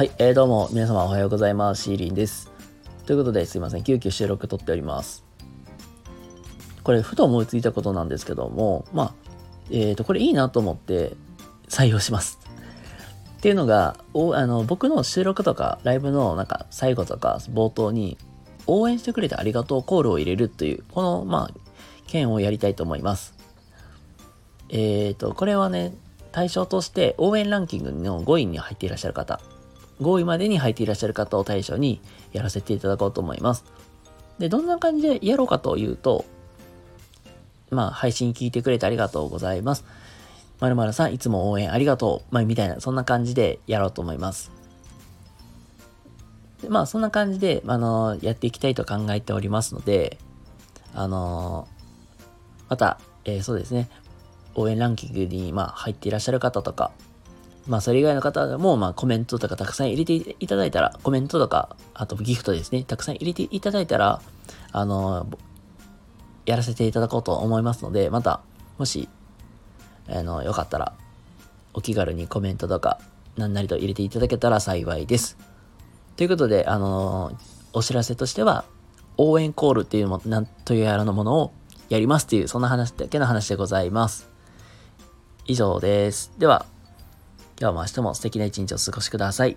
はい、えー、どうも、皆様おはようございます。シーリンです。ということで、すいません、急遽収録撮っております。これ、ふと思いついたことなんですけども、まあ、えっ、ー、と、これいいなと思って採用します。っていうのが、おあの僕の収録とか、ライブのなんか最後とか冒頭に、応援してくれてありがとうコールを入れるという、この、まあ、件をやりたいと思います。えっ、ー、と、これはね、対象として応援ランキングの5位に入っていらっしゃる方、5位までに入っていらっしゃる方を対象にやらせていただこうと思います。で、どんな感じでやろうかというと、まあ、配信聞いてくれてありがとうございます。まるまるさん、いつも応援ありがとう。まあ、みたいな、そんな感じでやろうと思います。でまあ、そんな感じで、あのやっていきたいと考えておりますので、あのまた、えー、そうですね、応援ランキングに、まあ、入っていらっしゃる方とか、まあ、それ以外の方も、まあ、コメントとかたくさん入れていただいたら、コメントとか、あとギフトですね、たくさん入れていただいたら、あの、やらせていただこうと思いますので、また、もし、あの、よかったら、お気軽にコメントとか、何なりと入れていただけたら幸いです。ということで、あの、お知らせとしては、応援コールっていうも、なんというやらのものをやりますっていう、そんな話だけの話でございます。以上です。では、今日も明日も素敵な一日をお過ごしください。